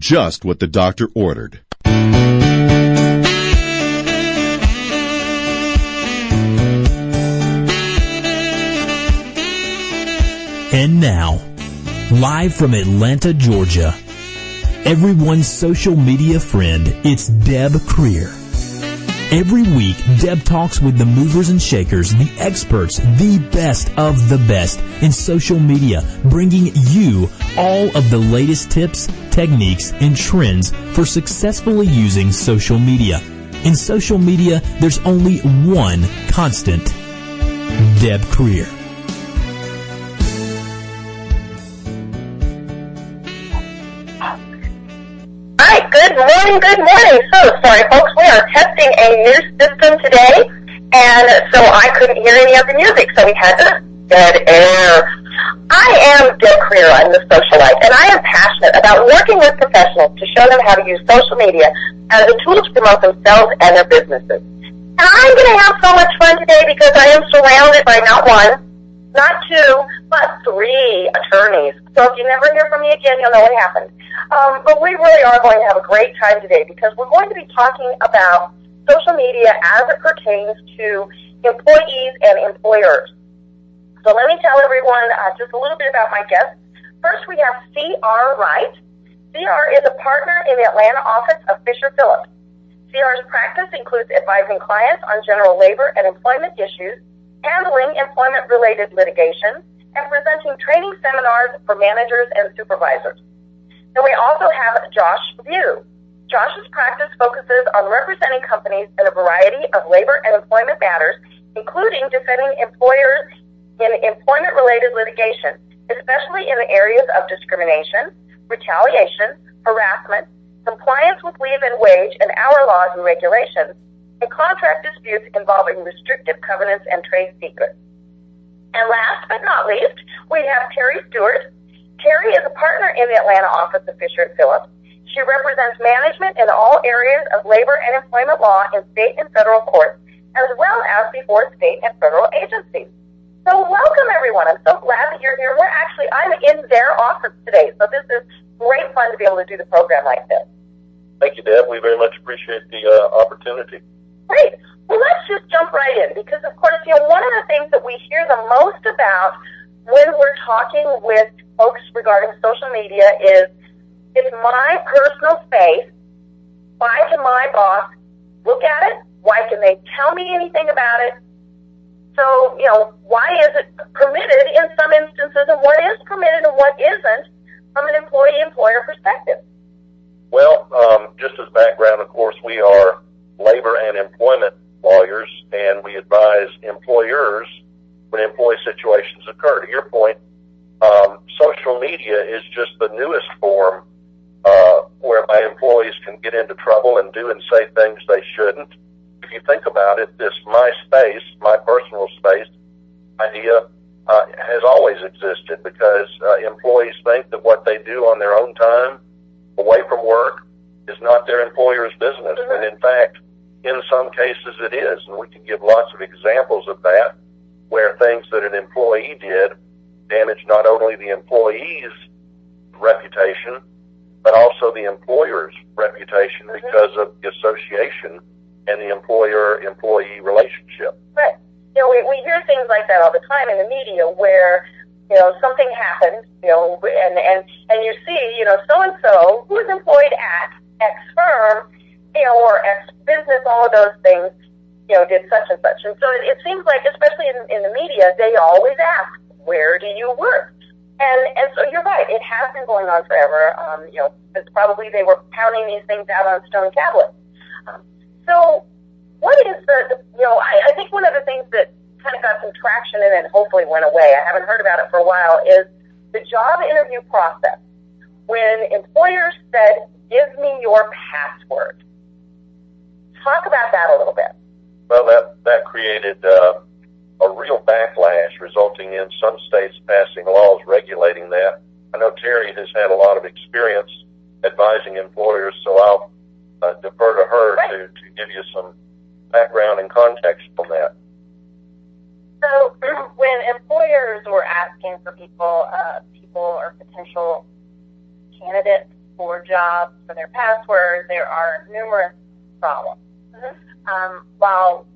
just what the doctor ordered. And now, live from Atlanta, Georgia, everyone's social media friend, it's Deb Creer. Every week, Deb talks with the movers and shakers, the experts, the best of the best in social media, bringing you all of the latest tips, techniques, and trends for successfully using social media. In social media, there's only one constant. Deb Creer. Good morning, good morning. So sorry folks, are testing a new system today and so I couldn't hear any of the music, so we had dead air. I am Deb Creer, I'm the socialite, and I am passionate about working with professionals to show them how to use social media as a tool to promote themselves and their businesses. And I'm going to have so much fun today because I am surrounded by not one, not two, but three attorneys. So if you never hear from me again, you'll know what happened. Um, but we really are going to have a great time today because we're going to be talking about social media as it pertains to employees and employers. So let me tell everyone uh, just a little bit about my guests. First, we have C.R. Wright. C.R. is a partner in the Atlanta office of Fisher Phillips. C.R.'s practice includes advising clients on general labor and employment issues, handling employment-related litigation, and presenting training seminars for managers and supervisors. Then we also have Josh Viau. Josh's practice focuses on representing companies in a variety of labor and employment matters, including defending employers in employment related litigation, especially in the areas of discrimination, retaliation, harassment, compliance with leave and wage and hour laws and regulations, and contract disputes involving restrictive covenants and trade secrets. And last but not least, we have Terri Stewart. Terri is a partner in the Atlanta office of Fisher & Phillips. She represents management in all areas of labor and employment law in state and federal courts, as well as before state and federal agencies. So welcome everyone. I'm so glad that you're here. We're actually, I'm in their office today. So this is great fun to be able to do the program like this. Thank you, Deb. We very much appreciate the uh, opportunity. Great. Well, let's just jump right in because, of course, you know, one of the things that we hear the most about when we're talking with folks regarding social media is it's my personal space. Why can my boss look at it? Why can they tell me anything about it? So, you know, why is it permitted in some instances and what is permitted and what isn't from an employee-employer perspective? Well, um, just as background, of course, we are labor and employment lawyers, and we advise employers when employee situations occur. To your point, um, social media is just the newest form uh, whereby employees can get into trouble and do and say things they shouldn't. If you think about it, this my space, my personal space idea uh, has always existed because uh, employees think that what they do on their own time away from work is not their employer's business. And in fact, in some cases it is. And we can give lots of examples of that where things that an employee did damage not only the employee's reputation, but also the employer's reputation Mhm. because of the association and the employer-employee relationship. Right. You know, we, we hear things like that all the time in the media where, you know, something happened, you know, and, and, and you see, you know, so-and-so who is employed at X firm, you know, or X business, all of those things, you know, did such and such. And so it, it seems like, especially in, in the media, they always ask, where do you work? And, and so you're right, it has been going on forever. Um, you know, it's probably they were pounding these things out on stone tablets. Um, so what is the, the you know, I, I think one of the things that kind of got some traction and then hopefully went away, I haven't heard about it for a while, is the job interview process. When employers said, give me your password. Talk about that a little bit. Well, that that created uh, a real backlash, resulting in some states passing laws regulating that. I know Terri has had a lot of experience advising employers, so I'll uh, defer to her Right. to, to give you some background and context on that. So when employers were asking for people, uh, people or potential candidates for jobs, for their password. There are numerous problems. Mm-hmm. Um, while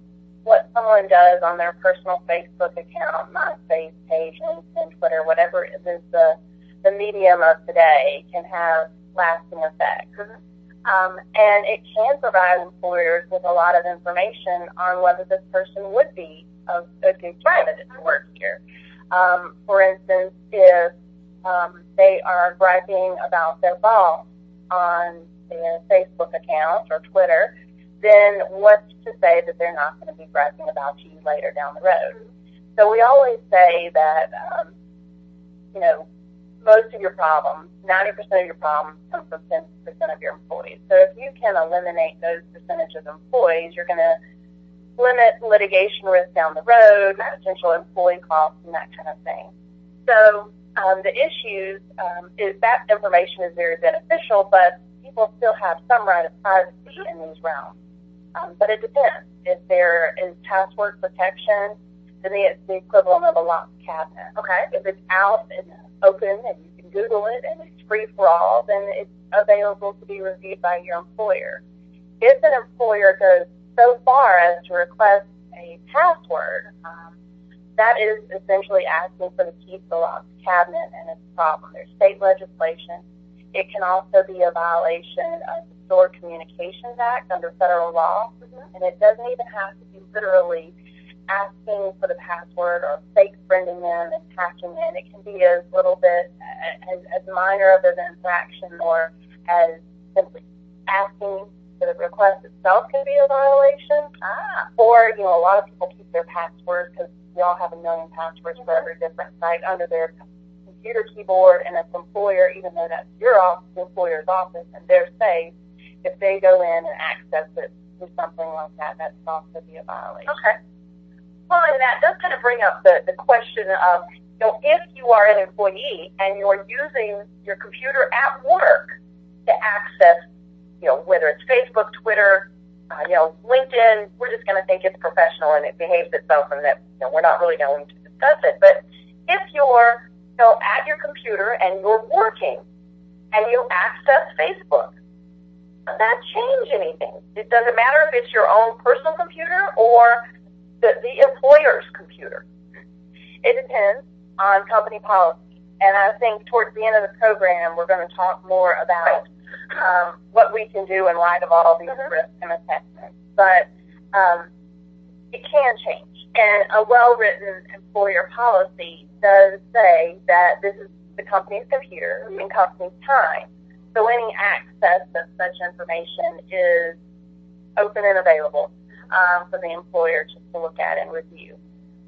what someone does on their personal Facebook account, MySpace page, LinkedIn, Twitter, whatever is the the medium of today, can have lasting effects. Mm-hmm. Um, and it can provide employers with a lot of information on whether this person would be a, a good candidate to work here. Um, for instance, if um, they are griping about their boss on their Facebook account or Twitter, then what's to say that they're not going to be griping about you later down the road? So we always say that, um, you know, most of your problems, 90% of your problems come from 10% of your employees. So if you can eliminate those percentage of employees, you're going to limit litigation risk down the road, potential employee costs, and that kind of thing. So um, the issues um, is that information is very beneficial, but people still have some right of privacy in these realms. Um, but it depends. If there is password protection, then it's the equivalent of a locked cabinet. Okay. If it's out and open and you can Google it and it's free for all, then it's available to be reviewed by your employer. If an employer goes so far as to request a password, um, that is essentially asking for the key to the locked cabinet and it's a problem. There's state legislation. It can also be a violation of Stored Communications Act under federal law, mm-hmm. and it doesn't even have to be literally asking for the password or fake friending them and hacking in. It can be as little bit as, as minor of an infraction or as simply asking for the request itself can be a violation. Ah. Or, you know, a lot of people keep their passwords because we all have a million passwords mm-hmm. for every different site under their computer keyboard and as employer, even though that's your office, the employer's office, and they're safe, if they go in and access it, do something like that, that's also be a violation. Okay. Well, and that does kind of bring up the, the question of, you know, if you are an employee and you're using your computer at work to access, you know, whether it's Facebook, Twitter, uh, you know, LinkedIn, we're just going to think it's professional and it behaves itself and that, you know, we're not really going to discuss it. But if you're, you know, at your computer and you're working and you access Facebook, that change anything? It doesn't matter if it's your own personal computer or the, the employer's computer. It depends on company policy. And I think towards the end of the program, we're going to talk more about um, what we can do in light of all these mm-hmm. risks and assessments. But um, it can change. And a well-written employer policy does say that this is the company's computer and company's time. So any access of such information is open and available um, for the employer just to look at and review.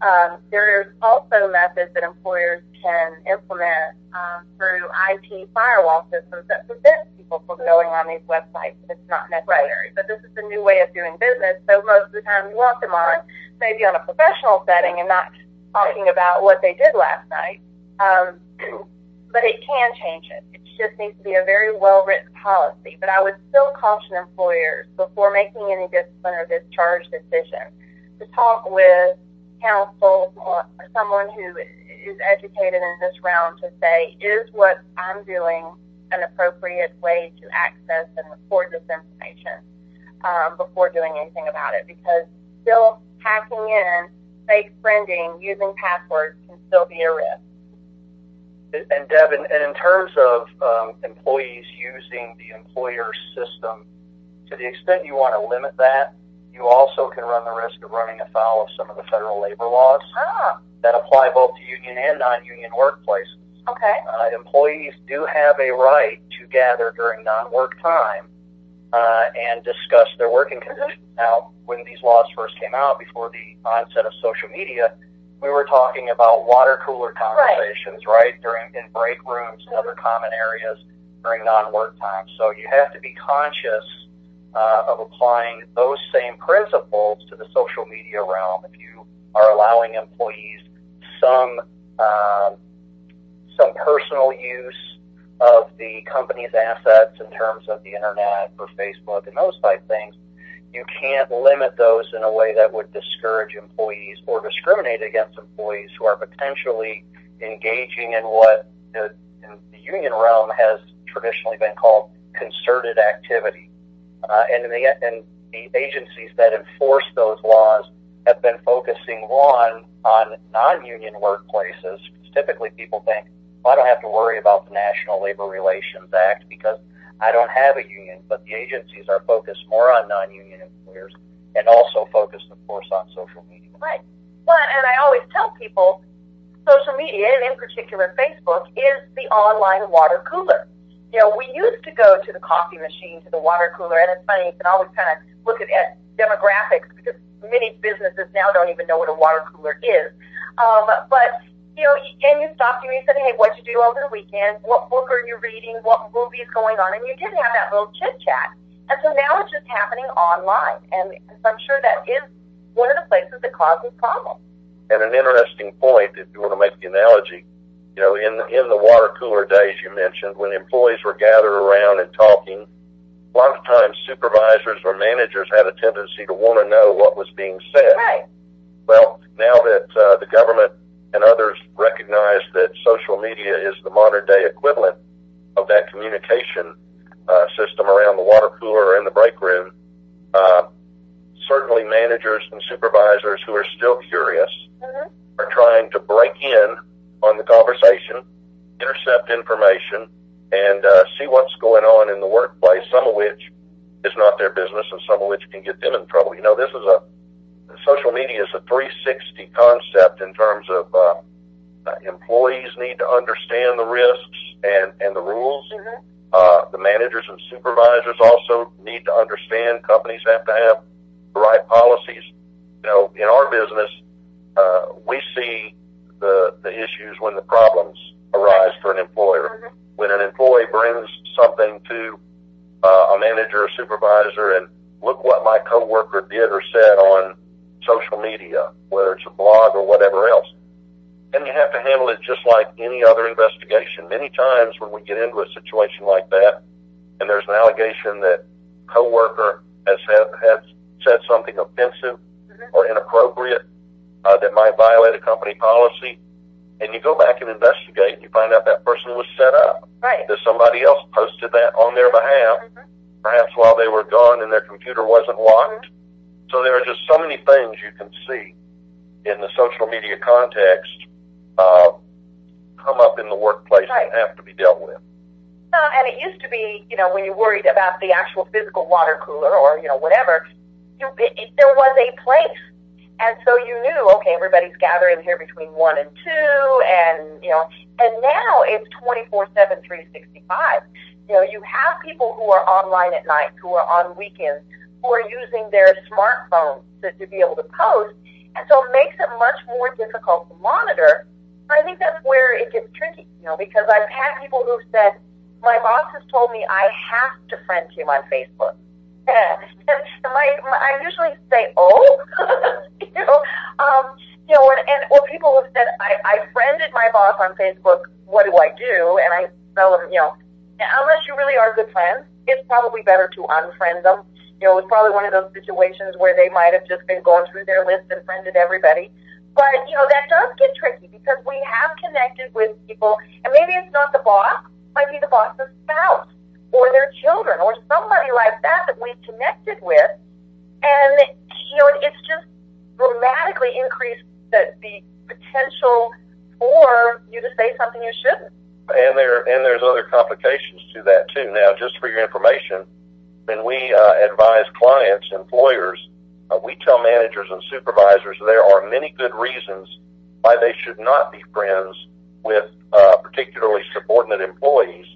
Um, there's also methods that employers can implement um, through IT firewall systems that prevent people from going on these websites if it's not necessary. But this is a new way of doing business, so most of the time you want them on, maybe on a professional setting and not talking about what they did last night. Um, but it can change it. It just needs to be a very well written policy. But I would still caution employers before making any discipline or discharge decision to talk with counsel or someone who is educated in this realm to say, is what I'm doing an appropriate way to access and record this information um, before doing anything about it? Because still hacking in, fake friending, using passwords can still be a risk. And Deb, and, and in terms of um, employees using the employer system, to the extent you want to limit that, you also can run the risk of running afoul of some of the federal labor laws ah. that apply both to union and non-union workplaces. Okay. Uh, employees do have a right to gather during non-work time uh, and discuss their working conditions. Now, when these laws first came out, before the onset of social media, we were talking about water cooler conversations, right, right during in break rooms and other common areas during non-work time. So you have to be conscious uh, of applying those same principles to the social media realm. If you are allowing employees some uh, some personal use of the company's assets in terms of the internet or Facebook and those type things, you can't limit those in a way that would discourage employees or discriminate against employees who are potentially engaging in what the, in the union realm has traditionally been called concerted activity. Uh, and, the, and the agencies that enforce those laws have been focusing on on non-union workplaces. Typically, people think, well, I don't have to worry about the National Labor Relations Act because I don't have a union. But the agencies are focused more on non-union employers and also focused, of course, on social media. Right. Well, and I always tell people, social media, and in particular Facebook, is the online water cooler. You know, we used to go to the coffee machine, to the water cooler, and it's funny, you can always kind of look at, at demographics because many businesses now don't even know what a water cooler is. Um, but you know, and you stopped and you said, "Hey, what'd you do over the weekend? What book are you reading? What movie is going on?" And you did have that little chit chat. And so now it's just happening online, and so I'm sure that is one of the places that causes problems. And an interesting point, if you want to make the analogy, you know, in in the water cooler days you mentioned, when employees were gathered around and talking, a lot of times supervisors or managers had a tendency to want to know what was being said. Right. Well, now that uh, the government and others recognize that social media is the modern day equivalent of that communication uh, system around the water cooler or in the break room, uh, certainly managers and supervisors who are still curious Mm-hmm. are trying to break in on the conversation, intercept information, and uh, see what's going on in the workplace, some of which is not their business and some of which can get them in trouble. You know, this is a media is a 360 concept in terms of uh, uh, employees need to understand the risks and, and the rules. Mm-hmm. Uh, the managers and supervisors also need to understand companies have to have the right policies. You know, in our business, uh, we see the, the issues when the problems arise for an employer. Mm-hmm. When an employee brings something to uh, a manager or supervisor and look what my coworker did or said on social media, whether it's a blog or whatever else. And you have to handle it just like any other investigation. Many times when we get into a situation like that, and there's an allegation that coworker has had, has said something offensive or inappropriate uh, that might violate a company policy, and you go back and investigate, and you find out that person was set up. Right. That somebody else posted that on their behalf, Mhm. perhaps while they were gone and their computer wasn't locked. So there are just so many things you can see in the social media context uh, come up in the workplace Right. and have to be dealt with. Uh, and it used to be, you know, when you worried about the actual physical water cooler or, you know, whatever, you, it, it, there was a place. And so you knew, okay, everybody's gathering here between 1 and 2, and, you know, and now it's 24 7, 365. You know, you have people who are online at night, who are on weekends, who are using their smartphones to, to be able to post. And so it makes it much more difficult to monitor. I think that's where it gets tricky, you know, because I've had people who said, my boss has told me I have to friend him on Facebook. and my, my, I usually say, oh, you know, um, you know, and, and or people have said, I, I friended my boss on Facebook. What do I do? And I tell them, you know, unless you really are good friends, it's probably better to unfriend them. You know, it's probably one of those situations where they might have just been going through their list and friended everybody. But, you know, that does get tricky because we have connected with people, and maybe it's not the boss, might be the boss's spouse or their children or somebody like that that we've connected with. And, you know, it's just dramatically increased the, the potential for you to say something you shouldn't. And there and there's other complications to that too. Now, just for your information, when we uh, advise clients, employers, uh, we tell managers and supervisors there are many good reasons why they should not be friends with uh, particularly subordinate employees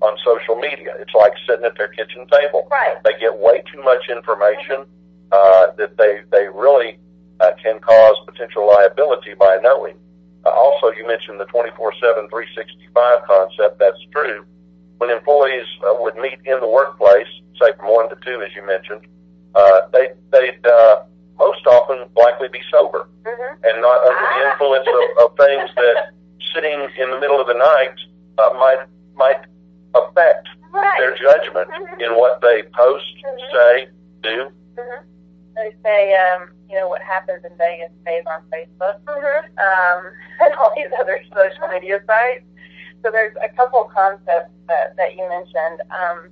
on social media. It's like sitting at their kitchen table. Right. They get way too much information uh, that they they really uh, can cause potential liability by knowing. Uh, also, you mentioned the 24/7, 365 concept. That's true. When employees uh, would meet in the workplace, say from one to two, as you mentioned, uh, they they'd uh, most often likely be sober Mm-hmm. and not under the Ah. influence of, of things that sitting in the middle of the night uh, might might affect Right. their judgment Mhm. in what they post, Mhm. say, do. Mm-hmm. They say, um, you know, what happens in Vegas stays on Facebook mm-hmm. um, and all these other social media sites. So there's a couple of concepts that, that you mentioned. Um,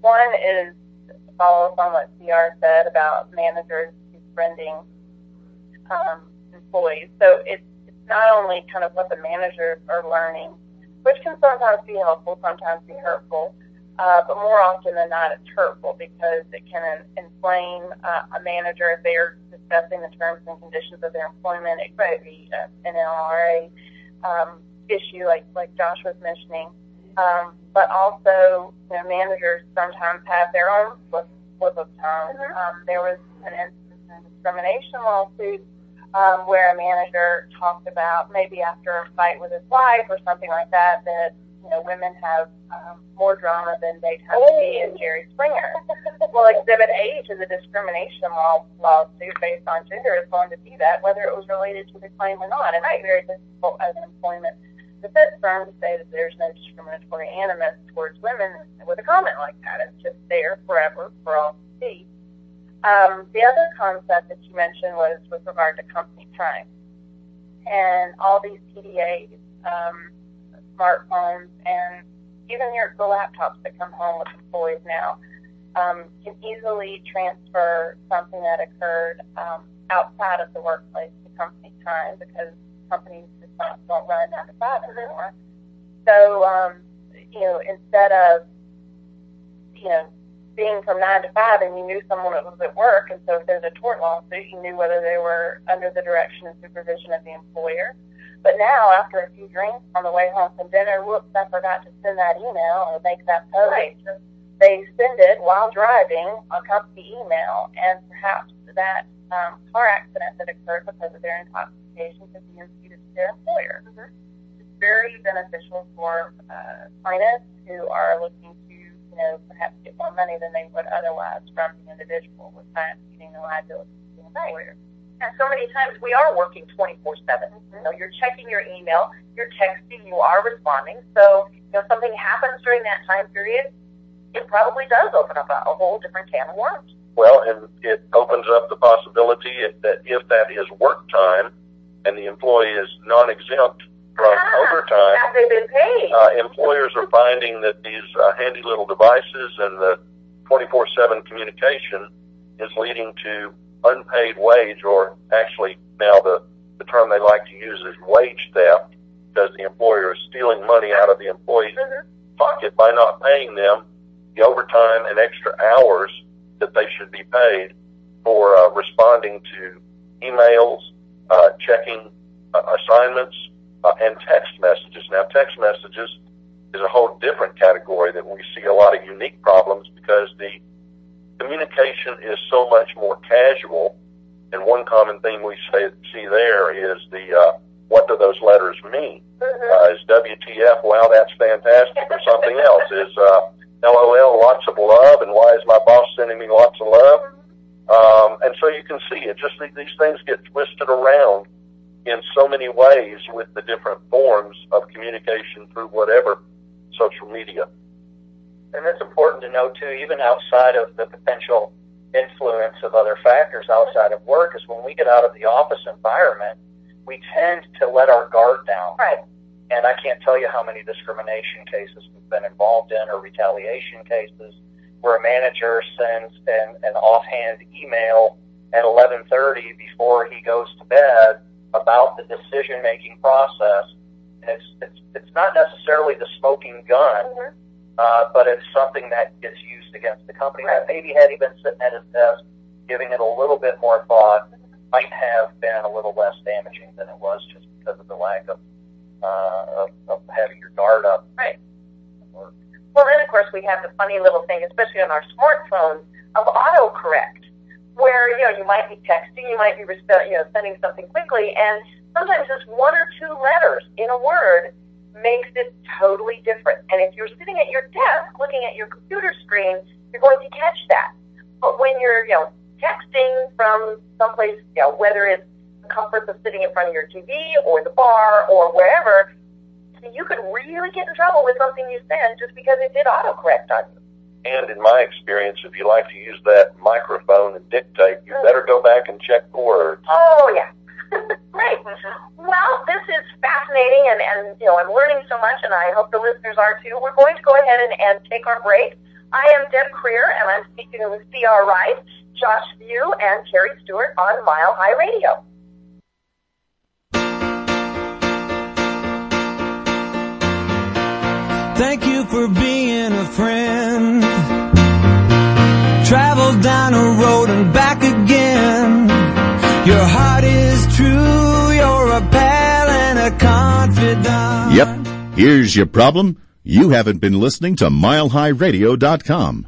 one is follow up on what CR said about managers befriending um, employees. So it's, it's not only kind of what the managers are learning, which can sometimes be helpful, sometimes be hurtful, uh, but more often than not, it's hurtful because it can inflame uh, a manager if they are discussing the terms and conditions of their employment. It could be uh, an NLRA um, issue, like like Josh was mentioning. Um, but also, you know, managers sometimes have their own slip, slip of tongue. Mm-hmm. Um, there was an instance in a discrimination lawsuit um, where a manager talked about maybe after a fight with his wife or something like that that you know, women have um, more drama than daytime oh. TV and Jerry Springer. well, Exhibit A to the discrimination law lawsuit based on gender is going to be that, whether it was related to the claim or not. And it's very difficult as an employment defense firm to say that there's no discriminatory animus towards women with a comment like that. It's just there forever for all to see. Um, the other concept that you mentioned was with regard to company time. And all these PDAs, um, smartphones, and even your the laptops that come home with employees now um, can easily transfer something that occurred um, outside of the workplace to company time because companies don't run to five anymore. So, um, you know, instead of you know being from nine to five and you knew someone that was at work, and so if there's a tort lawsuit, you knew whether they were under the direction and supervision of the employer but now, after a few drinks on the way home from dinner, whoops, I forgot to send that email or make that post. Right. They send it while driving, a company email, and perhaps that um, car accident that occurred because of their intoxication could be imputed their employer. Mm-hmm. It's very beneficial for uh, plaintiffs who are looking to, you know, perhaps get more money than they would otherwise from the individual without getting the liability to the employer. Right. And so many times we are working 24 7. You know, you're checking your email, you're texting, you are responding. So, you know, something happens during that time period, it probably does open up a, a whole different can of worms. Well, and it opens up the possibility that if that is work time and the employee is non-exempt from ah, overtime, have they been paid? Uh, employers are finding that these uh, handy little devices and the 24/7 communication is leading to unpaid wage, or actually now the, the term they like to use is wage theft, because the employer is stealing money out of the employee's mm-hmm. pocket by not paying them the overtime and extra hours that they should be paid for uh, responding to emails, uh, checking uh, assignments, uh, and text messages. Now, text messages is a whole different category that we see a lot of unique problems because the communication is so much more casual. And one common theme we say, see there is the uh, what do those letters mean? Mm-hmm. Uh, is WTF? Wow, that's fantastic, or something else? Is uh, LOL? Lots of love, and why is my boss sending me lots of love? Um, and so you can see it. Just these things get twisted around in so many ways with the different forms of communication through whatever social media and it's important to know too, even outside of the potential influence of other factors outside of work, is when we get out of the office environment, we tend to let our guard down. Right. And I can't tell you how many discrimination cases we've been involved in or retaliation cases where a manager sends an, an offhand email at 11:30 before he goes to bed about the decision-making process. And it's it's it's not necessarily the smoking gun. Mm-hmm uh, but it's something that gets used against the company right. that maybe had he been sitting at his desk giving it a little bit more thought might have been a little less damaging than it was just because of the lack of, uh, of, of having your guard up. Right. Well, then of course we have the funny little thing, especially on our smartphones, of autocorrect, where you know you might be texting, you might be you know sending something quickly, and sometimes just one or two letters in a word makes it totally different. And if you're sitting at your desk looking at your computer screen, you're going to catch that. But when you're, you know, texting from someplace, you know, whether it's the comfort of sitting in front of your TV or the bar or wherever, you could really get in trouble with something you send just because it did autocorrect on you. And in my experience, if you like to use that microphone and dictate, you better go back and check the words. Oh yeah, Great. Well, this is fascinating, and, and you know I'm learning so much, and I hope the listeners are too. We're going to go ahead and, and take our break. I am Deb Creer, and I'm speaking with C.R. Wright, Josh Viau, and Terri Stewart on Mile High Radio. Thank you for being a friend. Travel down a road and back again. Your heart is true, you're a pal and a confidant. Yep. Here's your problem. You haven't been listening to MileHighRadio.com.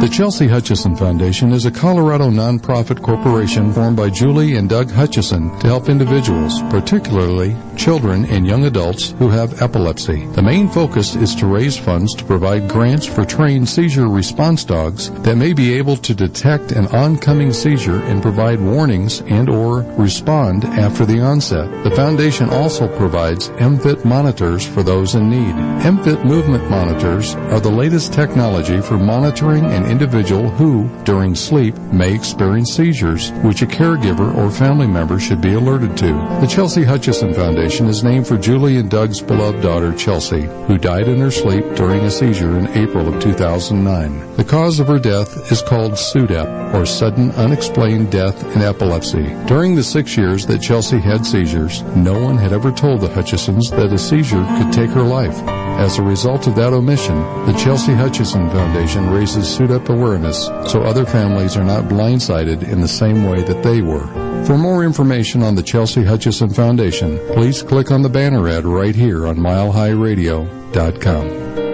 The Chelsea Hutchison Foundation is a Colorado nonprofit corporation formed by Julie and Doug Hutchison to help individuals, particularly children and young adults who have epilepsy. The main focus is to raise funds to provide grants for trained seizure response dogs that may be able to detect an oncoming seizure and provide warnings and or respond after the onset. The foundation also provides Emfit monitors for those in need. Emfit movement monitors are the latest technology for monitoring an individual who, during sleep, may experience seizures, which a caregiver or family member should be alerted to. The Chelsea Hutchison Foundation is named for Julie and Doug's beloved daughter, Chelsea, who died in her sleep during a seizure in April of 2009. The cause of her death is called SUDEP, or sudden unexplained death in epilepsy. During the six years that Chelsea had seizures, no one had ever told the Hutchisons that a seizure could take her life. As a result of that omission, the Chelsea Hutchison Foundation raises SUDEP awareness so other families are not blindsided in the same way that they were. For more information on the Chelsea Hutchison Foundation, please click on the banner ad right here on milehighradio.com.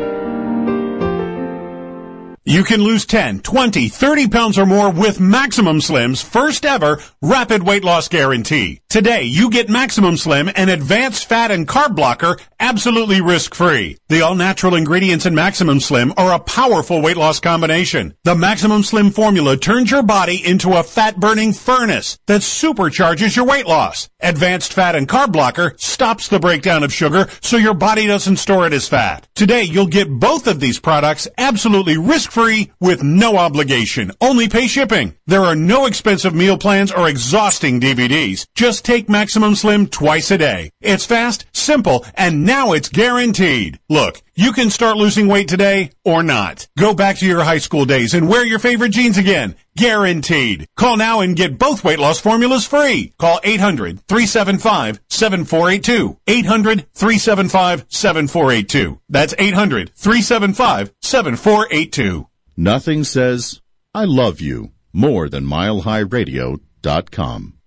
You can lose 10, 20, 30 pounds or more with Maximum Slim's first ever rapid weight loss guarantee. Today, you get Maximum Slim, an advanced fat and carb blocker, absolutely risk-free. The all-natural ingredients in Maximum Slim are a powerful weight loss combination. The Maximum Slim formula turns your body into a fat-burning furnace that supercharges your weight loss. Advanced fat and carb blocker stops the breakdown of sugar so your body doesn't store it as fat. Today, you'll get both of these products absolutely risk-free with no obligation. Only pay shipping. There are no expensive meal plans or exhausting DVDs. Just take Maximum Slim twice a day. It's fast, simple, and now it's guaranteed. Look, you can start losing weight today or not. Go back to your high school days and wear your favorite jeans again. Guaranteed. Call now and get both weight loss formulas free. Call 800-375-7482. 800-375-7482. That's 800-375-7482. Nothing says, I love you more than milehighradio.com.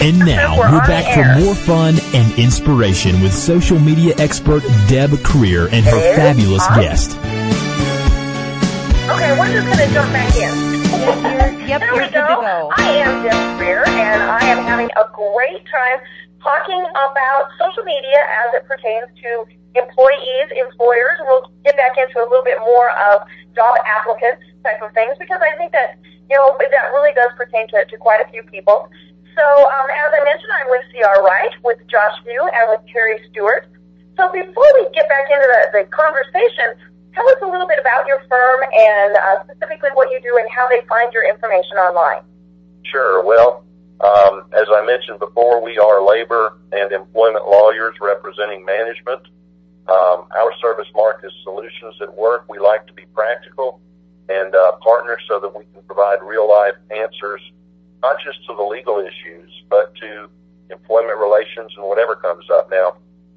And now We're we're back for more fun and inspiration with social media expert Deb Creer and her It is fabulous on. guest. Okay, we're just going to jump back in. Yep, there you're we go. go. I am Deb Greer, and I am having a great time talking about social media as it pertains to employees, employers. We'll get back into a little bit more of job applicants type of things because I think that, you know, that really does pertain to, to quite a few people. So, um, as I mentioned, I'm with CR Wright, with Josh Viau, and with Terri Stewart. So before we get back into the, the conversation, tell us a little bit about your firm and uh, specifically what you do and how they find your information online. Sure. Well, um, as I mentioned before, we are labor and employment lawyers representing management. Um, our service mark is solutions at work. We like to be practical and uh, partner so that we can provide real life answers, not just to the legal issues, but to employment relations and whatever comes up. Now,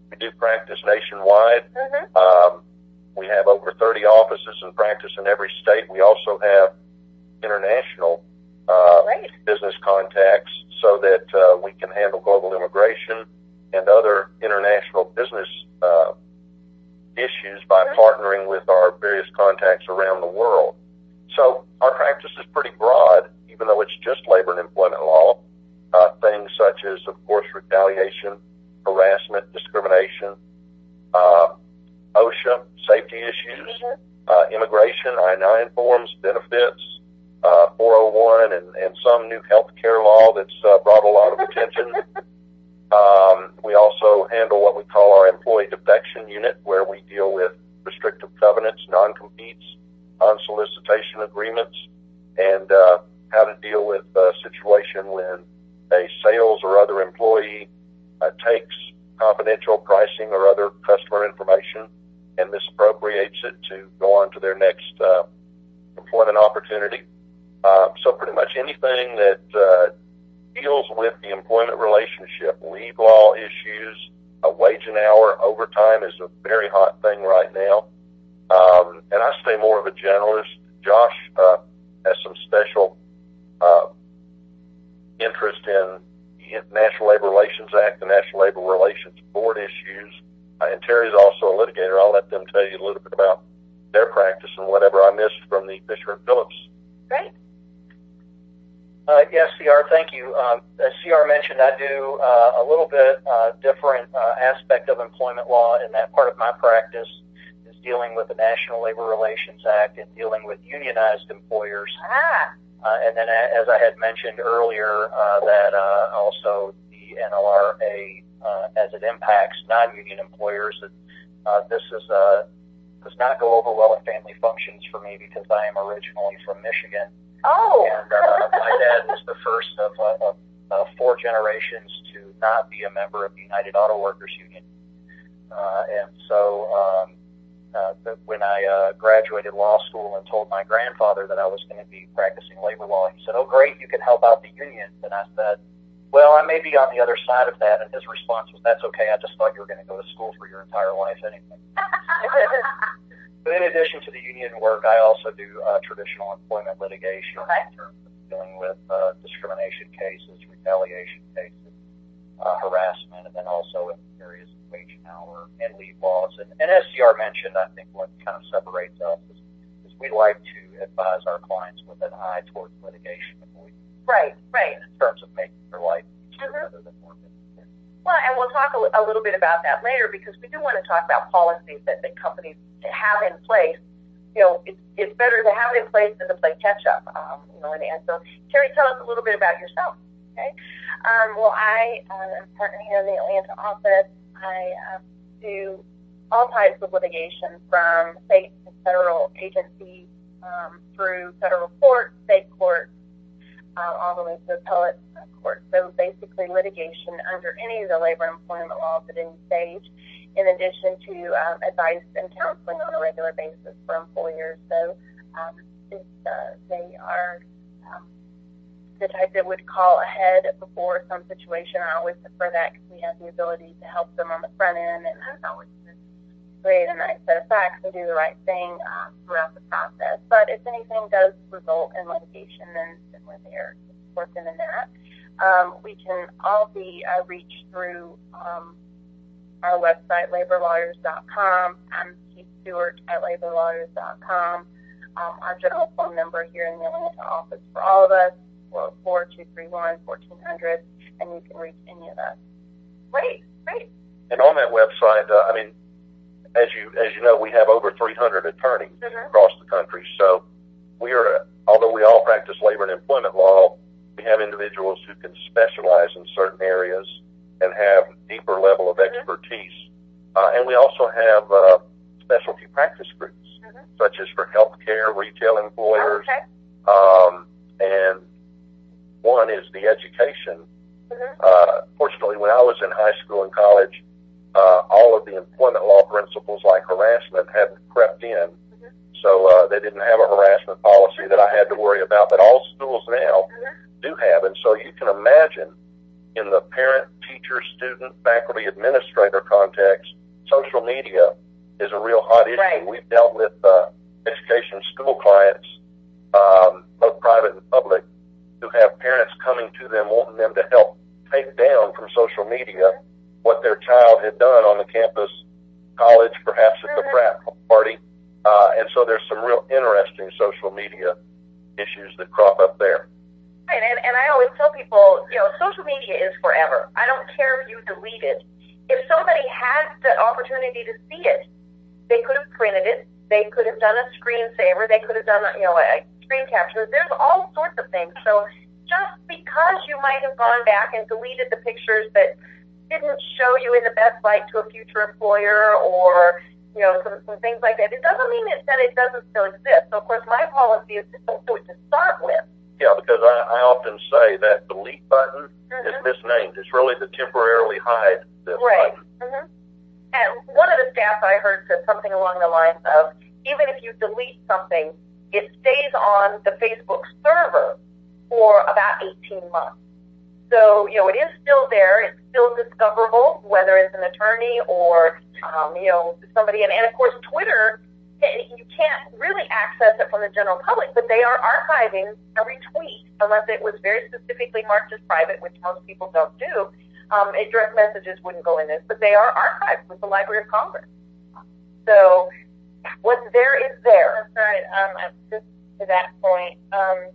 we do practice nationwide. Mm-hmm. Um, we have over 30 offices and practice in every state. We also have international uh, Great. business contacts so that uh, we can handle global immigration and other international business uh, issues by Mhm. partnering with our various contacts around the world. So our practice is pretty broad, even though it's just labor and employment law. Uh, things such as, of course, retaliation, harassment, discrimination, uh, OSHA, safety issues, Mhm. uh, immigration, I-9 forms, benefits, uh, 401 and, and some new health care law that's uh, brought a lot of attention. Um, we also handle what we call our employee defection unit, where we deal with restrictive covenants, non-competes, non-solicitation agreements, and uh, how to deal with a situation when a sales or other employee uh, takes confidential pricing or other customer information and misappropriates it to go on to their next uh, employment opportunity. Uh, so pretty much anything that uh, deals with the employment relationship, leave law issues, a wage and hour, overtime is a very hot thing right now. Um, and I stay more of a generalist. Josh uh, has some special uh, interest in the National Labor Relations Act, the National Labor Relations Board issues, uh, and Terri's also a litigator. I'll let them tell you a little bit about their practice and whatever I missed from the Fisher and Phillips. Great. Uh, yes, CR, thank you. Um, as CR mentioned, I do uh, a little bit uh, different uh, aspect of employment law, and that part of my practice is dealing with the National Labor Relations Act and dealing with unionized employers. Ah. Uh, and then, as I had mentioned earlier, uh, that uh, also the NLRA, uh, as it impacts non-union employers, that uh, this is uh, does not go over well at family functions for me because I am originally from Michigan. Oh. And uh, my dad was the first of, uh, of uh, four generations to not be a member of the United Auto Workers Union. Uh, and so um, uh, when I uh, graduated law school and told my grandfather that I was going to be practicing labor law, he said, "Oh, great, you can help out the unions." And I said, "Well, I may be on the other side of that." And his response was, "That's okay. I just thought you were going to go to school for your entire life anyway." But in addition to the union work, I also do uh, traditional employment litigation Okay. in terms of dealing with uh, discrimination cases, retaliation cases, uh, harassment, and then also in areas of wage and hour and leave laws. And, and as CR mentioned, I think what kind of separates us is, is we like to advise our clients with an eye towards litigation avoidance Right, right. in terms of making their life easier Mhm. rather than more difficult. Well, and we'll talk a, a little bit about that later because we do want to talk about policies that, that companies have in place. You know, it's, it's better to have it in place than to play catch up. Um, you know, and, and so, Terri, tell us a little bit about yourself. Okay. Um, well, I uh, am partner here in the Atlanta office. I um, do all types of litigation from state and federal agencies um, through federal court, state court, uh, all the way to appellate court. So basically litigation under any of the labor and employment laws at any stage, in addition to um, advice and counseling on a regular basis for employers. So um, uh, they are um, the type that would call ahead before some situation. I always prefer that because we have the ability to help them on the front end and that's always create a nice set of facts and do the right thing um, throughout the process. But if anything does result in litigation, then, then we're there to support them in that. Um, we can all be uh, reached through um, our website, laborlawyers.com. I'm Keith Stewart at laborlawyers.com. Um, our general phone number here in the Atlanta office for all of us, 40231-1400, and you can reach any of us. Great, great. And on that website, uh, I mean, as you as you know, we have over 300 attorneys Mhm. across the country. So we are, although we all practice labor and employment law, we have individuals who can specialize in certain areas and have deeper level of expertise. Uh, and we also have uh, specialty practice groups, Mhm. such as for healthcare, retail employers, Okay. um, and one is the education Mhm. uh, fortunately, when I was in high school and college, uh, all of the employment law principles like harassment hadn't crept in. So uh, they didn't have a harassment policy that I had to worry about, but all schools now do have. And so you can imagine in the parent, teacher, student, faculty, administrator context, social media is a real hot issue. Right. We've dealt with uh, education school clients, um, both private and public, who have parents coming to them wanting them to help take down from social media what their child had done on the campus, college, perhaps at the Mhm. frat party. Uh, and so there's some real interesting social media issues that crop up there. Right, and, and I always tell people, you know, social media is forever. I don't care if you delete it. If somebody has the opportunity to see it, They could have printed it. They could have done a screensaver. They could have done, you know, a screen capture. There's all sorts of things. So just because you might have gone back and deleted the pictures that didn't show you in the best light to a future employer or you know some, some things like that, it doesn't mean it, that it doesn't still exist. So of course, my policy is to don't do it to start with. Yeah, because I, I often say that delete button Mhm. is misnamed. It's really to temporarily hide this Right. button. hmm And one of the stats I heard said something along the lines of, even if you delete something, it stays on the Facebook server for about 18 months. So, you know, it is still there. It's still discoverable, whether it's an attorney or, um, you know, somebody. And, and of course, Twitter, eh, you can't really access it from the general public, but they are archiving every tweet unless it was very specifically marked as private, which most people don't do. Um, direct messages wouldn't go in this, but they are archived with the Library of Congress. So what's there is there. That's right. Um, just to that point, um,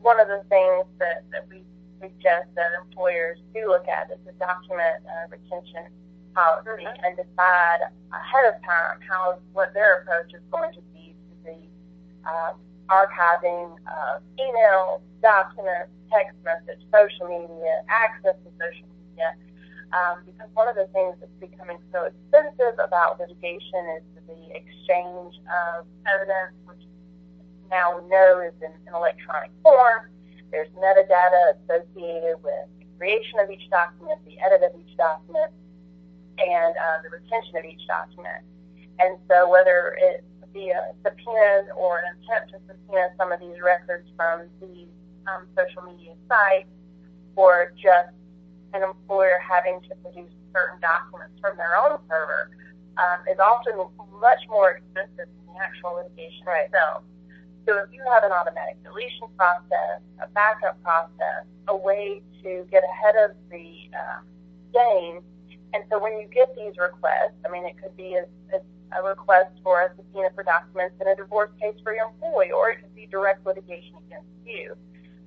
one of the things that, that we suggest that employers do look at is the document uh, retention policy Mhm. and decide ahead of time how what their approach is going to be to the um, archiving of emails, documents, text message, social media, access to social media. Um, because one of the things that's becoming so expensive about litigation is the exchange of evidence, which now we know is in an electronic form. There's metadata associated with the creation of each document, the edit of each document, and uh, the retention of each document. And so whether it be a subpoena or an attempt to subpoena some of these records from these um, social media sites, or just an employer having to produce certain documents from their own server, um, is often much more expensive than the actual litigation itself. So if you have an automatic deletion process, a backup process, a way to get ahead of the um, game, and so when you get these requests, I mean, it could be a, a, a request for a subpoena for documents in a divorce case for your employee, or it could be direct litigation against you.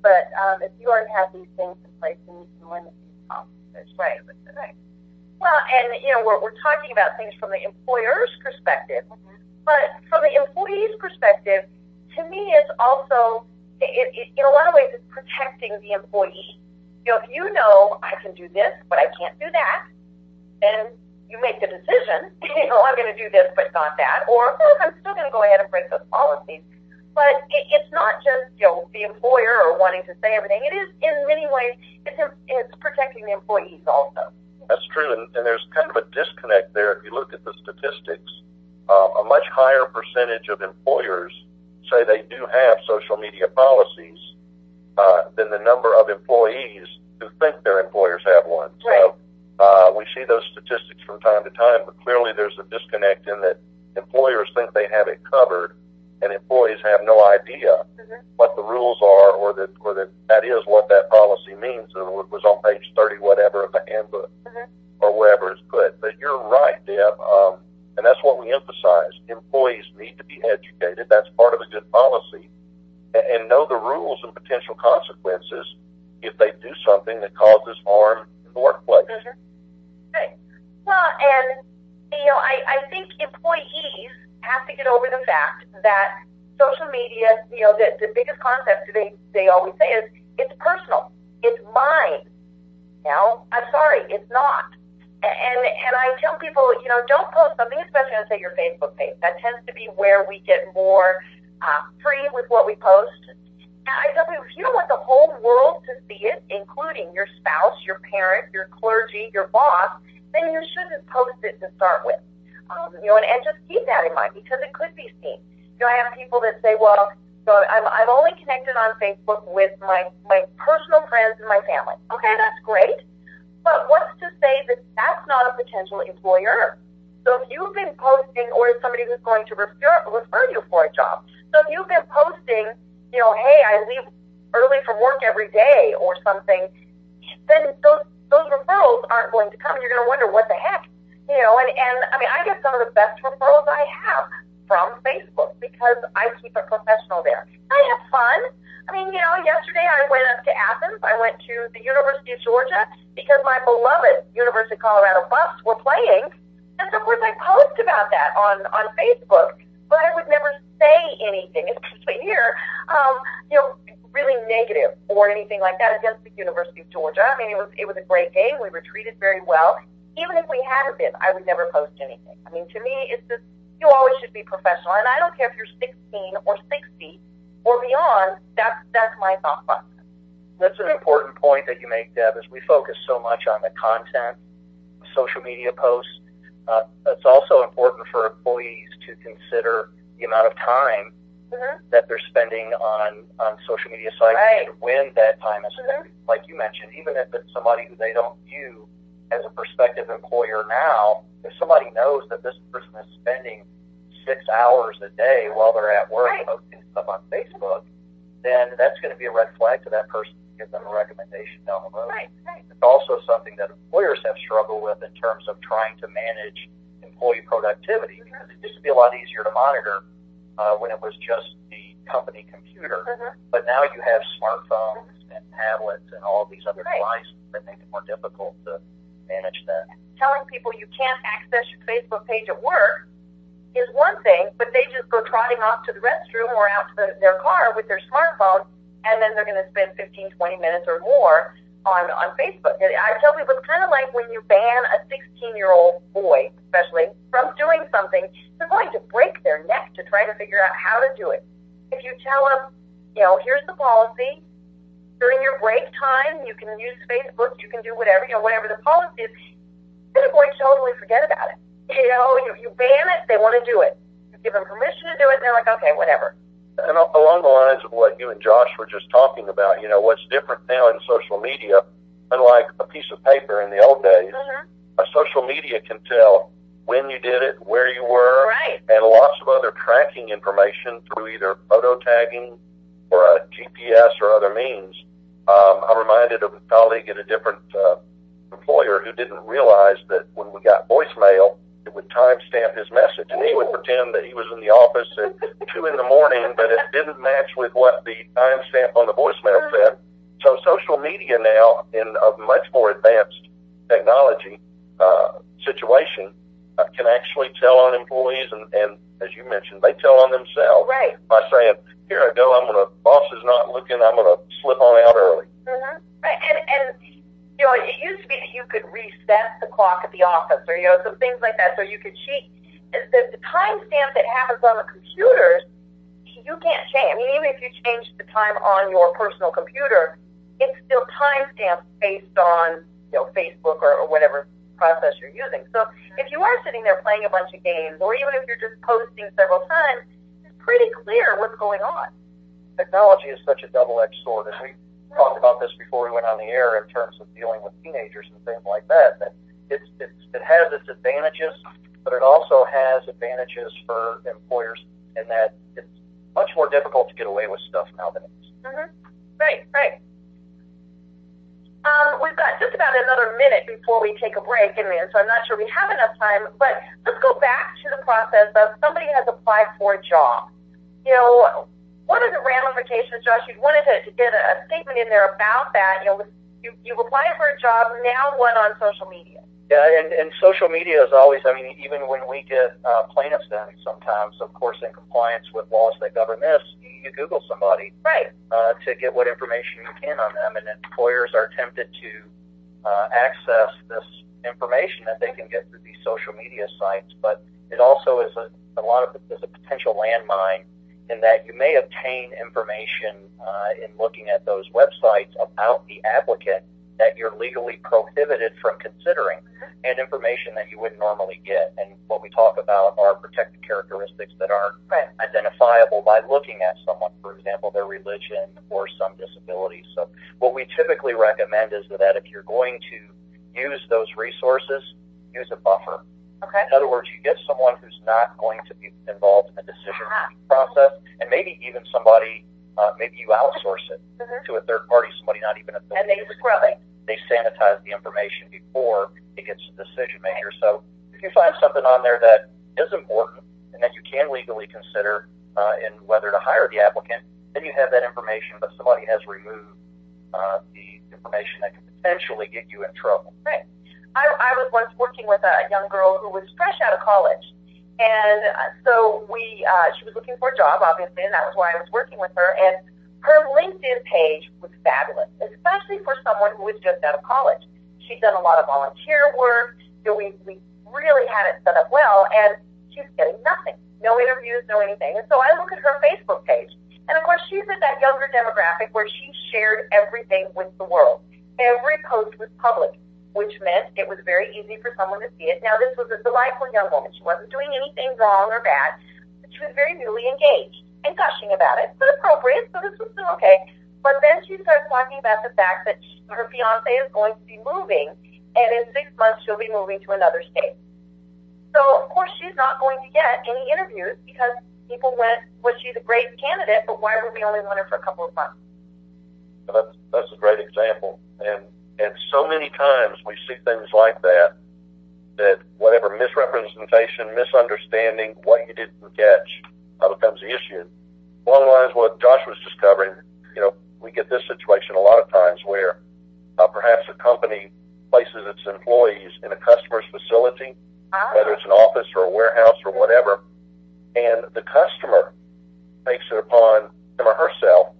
But um, if you already have these things in place, then you can limit these costs. Right. Right. Well, and you know, we're, we're talking about things from the employer's perspective, mm-hmm. but from the employee's perspective, to me, it's also, it, it, in a lot of ways, it's protecting the employee. You know, if you know I can do this, but I can't do that, then you make the decision. You know, I'm going to do this, but not that, or oh, I'm still going to go ahead and break those policies. But it, it's not just you know the employer or wanting to say everything. It is in many ways it's it's protecting the employees also. That's true, and, and there's kind of a disconnect there. If you look at the statistics, um, a much higher percentage of employers say they do have social media policies uh, than the number of employees who think their employers have one. So uh, we see those statistics from time to time, but clearly there's a disconnect in that employers think they have it covered, and employees have no idea mm-hmm. what the rules are, or that or that that is what that policy means. Or it was on page thirty, whatever of the handbook, mm-hmm. or wherever it's put. But you're right, Deb, um, and that's what we emphasize. Employees need to be educated. That's part of a good policy, and, and know the rules and potential consequences if they do something that causes harm in the workplace. Mm-hmm. Right. Well, and you know, I, I think employees have to get over the fact that social media, you know, the, the biggest concept they they always say is it's personal, it's mine. You I'm sorry, it's not. And and I tell people, you know, don't post something, especially on say your Facebook page. That tends to be where we get more uh, free with what we post. And I tell people, if you don't want the whole world to see it, including your spouse, your parent, your clergy, your boss, then you shouldn't post it to start with. Um, you know, and, and just keep that in mind because it could be seen. You know, I have people that say, well, so I'm, I'm only connected on Facebook with my, my personal friends and my family. Okay, that's great. But what's to say that that's not a potential employer? So if you've been posting, or if somebody who's going to refer, refer you for a job, so if you've been posting, you know, hey, I leave early from work every day or something, then those those referrals aren't going to come. You're going to wonder what the heck, you know. And and I mean, I get some of the best referrals I have from Facebook because I keep it professional there. I have fun. I mean, you know, yesterday I went up to Athens. I went to the University of Georgia because my beloved University of Colorado Buffs were playing, and of course, I post about that on, on Facebook, but I would never say anything, especially here, um, you know, really negative or anything like that against the University of Georgia. I mean, it was, it was a great game. We were treated very well. Even if we hadn't been, I would never post anything. I mean, to me, it's just, you always should be professional. And I don't care if you're 16 or 60 or beyond, that's, that's my thought process. That's an important point that you make, Deb, is we focus so much on the content, social media posts. Uh, it's also important for employees to consider the amount of time Mm-hmm. that they're spending on, on social media sites Right. and when that time is spent. Mhm. Like you mentioned, even if it's somebody who they don't view as a prospective employer now, if somebody knows that this person is spending six hours a day while they're at work Right. posting stuff on Facebook, then that's going to be a red flag to that person to give them a recommendation down the road. Right, right. It's also something that employers have struggled with in terms of trying to manage employee productivity because it used to be a lot easier to monitor uh, when it was just the company computer. Mhm. But now you have smartphones and tablets and all these other Right. devices that make it more difficult to manage that. telling people you can't access your Facebook page at work is one thing, but they just go trotting off to the restroom or out to the, their car with their smartphone, and then they're going to spend 15, 20 minutes or more on, on Facebook. I tell people it's kind of like when you ban a 16 year old boy, especially, from doing something, they're going to break their neck to try to figure out how to do it. If you tell them, you know, here's the policy, during your break time, you can use Facebook, you can do whatever, you know, whatever the policy is, they're going to totally forget about it. You know, you, you ban it, they want to do it. You give them permission to do it, and they're like, okay, whatever. And along the lines of what you and Josh were just talking about, you know, what's different now in social media, unlike a piece of paper in the old days, Mm-hmm. uh, social media can tell when you did it, where you were, Right. and lots of other tracking information through either photo tagging or a GPS or other means. Um, I'm reminded of a colleague at a different uh, employer who didn't realize that when we got voicemail, it would timestamp his message, and he would pretend that he was in the office at two in the morning, but it didn't match with what the timestamp on the voicemail said. So social media now, in a much more advanced technology uh, situation, can actually tell on employees, and, and as you mentioned, they tell on themselves Right. by saying, "Here I go. I'm gonna. Boss is not looking. I'm gonna slip on out early." Mm-hmm. Right. And, and, you know, it used to be that you could reset the clock at the office or, you know, some things like that so you could cheat. The, the timestamp that happens on the computers, you can't change. I mean, even if you change the time on your personal computer, it's still timestamped based on, you know, Facebook or, or whatever process you're using. So if you are sitting there playing a bunch of games, or even if you're just posting several times, it's pretty clear what's going on. Technology is such a double-edged sword, and we talked about this before we went on the air in terms of dealing with teenagers and things like that. That it's, it's it has its advantages, but it also has advantages for employers in that it's much more difficult to get away with stuff nowadays. Mm-hmm. Right, right. Um, we've got just about another minute before we take a break, and so I'm not sure we have enough time. But let's go back to the process of somebody has applied for a job. You know, what are the ramifications, Josh? You wanted to, to get a, a statement in there about that. You know, you, you've applied for a job. Now, what on social media? Yeah, and, and social media is always, I mean, even when we get uh, plaintiffs in sometimes, of course, in compliance with laws that govern this, you, Google somebody Right. uh, to get what information you can on them, and employers are tempted to uh, access this information that they can get through these social media sites. But it also is a, a lot of it is a potential landmine in that you may obtain information uh, in looking at those websites about the applicant that you're legally prohibited from considering, and information that you wouldn't normally get. And what we talk about are protected characteristics that aren't Right. identifiable by looking at someone, for example, their religion or some disability. So what we typically recommend is that if you're going to use those resources, use a buffer. Okay. In other words, you get someone who's not going to be involved in the decision uh-huh. process, and maybe even somebody, uh, maybe you outsource it Mhm. to a third party, somebody not even a. And they scrub it. they sanitize the information before it gets to the decision maker. So if you find something on there that is important and that you can legally consider uh, in whether to hire the applicant, then you have that information, but somebody has removed uh, the information that could potentially get you in trouble. Right. I, I was once working with a young girl who was fresh out of college. And uh, so we, uh, she was looking for a job, obviously, and that was why I was working with her. And her LinkedIn page was fabulous, especially for someone who was just out of college. She'd done a lot of volunteer work. Know, we, we really had it set up well, and she's getting nothing. No interviews, no anything. And so I look at her Facebook page. And of course, she's in that younger demographic where she shared everything with the world. Every post was public, which meant it was very easy for someone to see it. Now, this was a delightful young woman. She wasn't doing anything wrong or bad, but she was very newly engaged and gushing about it, but appropriate, so this was still okay. But then she starts talking about the fact that her fiance is going to be moving, and in six months she'll be moving to another state. So, of course, she's not going to get any interviews because people went, well, she's a great candidate, but why would we only want her for a couple of months? That's, that's a great example. And, and so many times we see things like that, that whatever misrepresentation, misunderstanding, what you didn't catch, uh, becomes the issue. Along the lines of what Josh was just covering, you know, we get this situation a lot of times where uh, perhaps a company places its employees in a customer's facility, Ah. whether it's an office or a warehouse or whatever, and the customer takes it upon him or herself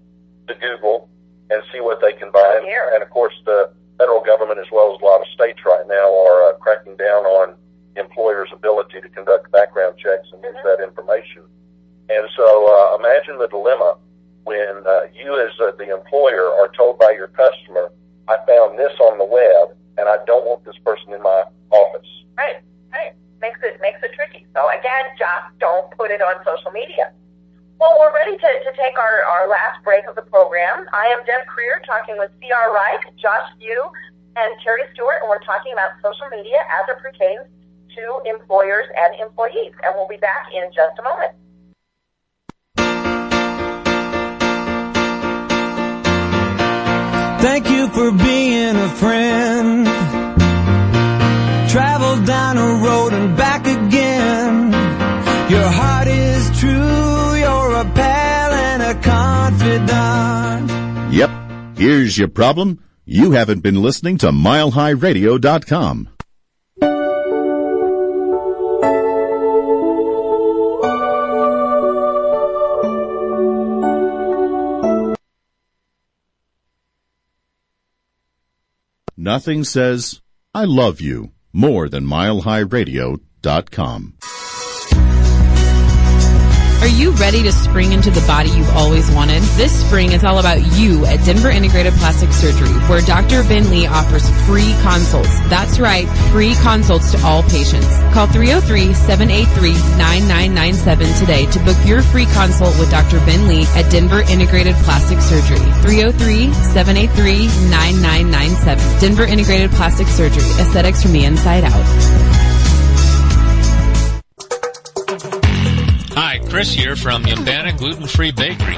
to Google and see what they can buy. Oh. And of course, the federal government, as well as a lot of states right now, are uh, cracking down on employers' ability to conduct background checks and use Mhm. that information. And so, uh, imagine the dilemma when uh, you, as uh, the employer, are told by your customer, "I found this on the web, and I don't want this person in my office." Right, right. Makes it makes it tricky. So again, just don't put it on social media. Well, we're ready to, to take our, our last break of the program. I am Deb Creer talking with C.R. Wright, Josh Viau, and Terri Stewart, and we're talking about social media as it pertains to employers and employees. And we'll be back in just a moment. Thank you for being a friend. Travel down a road and back Yep. Here's your problem. You haven't been listening to milehighradio.com. Nothing says, I love you more than milehighradio.com. Are you ready to spring into the body you've always wanted? This spring is all about you at Denver Integrated Plastic Surgery, where Dr. Ben Lee offers free consults. That's right, free consults to all patients. Call 303-783-9997 today to book your free consult with Dr. Ben Lee at Denver Integrated Plastic Surgery. 303-783-9997. Denver Integrated Plastic Surgery. Aesthetics from the inside out. Hi, Chris here from Yumbana Gluten Free Bakery.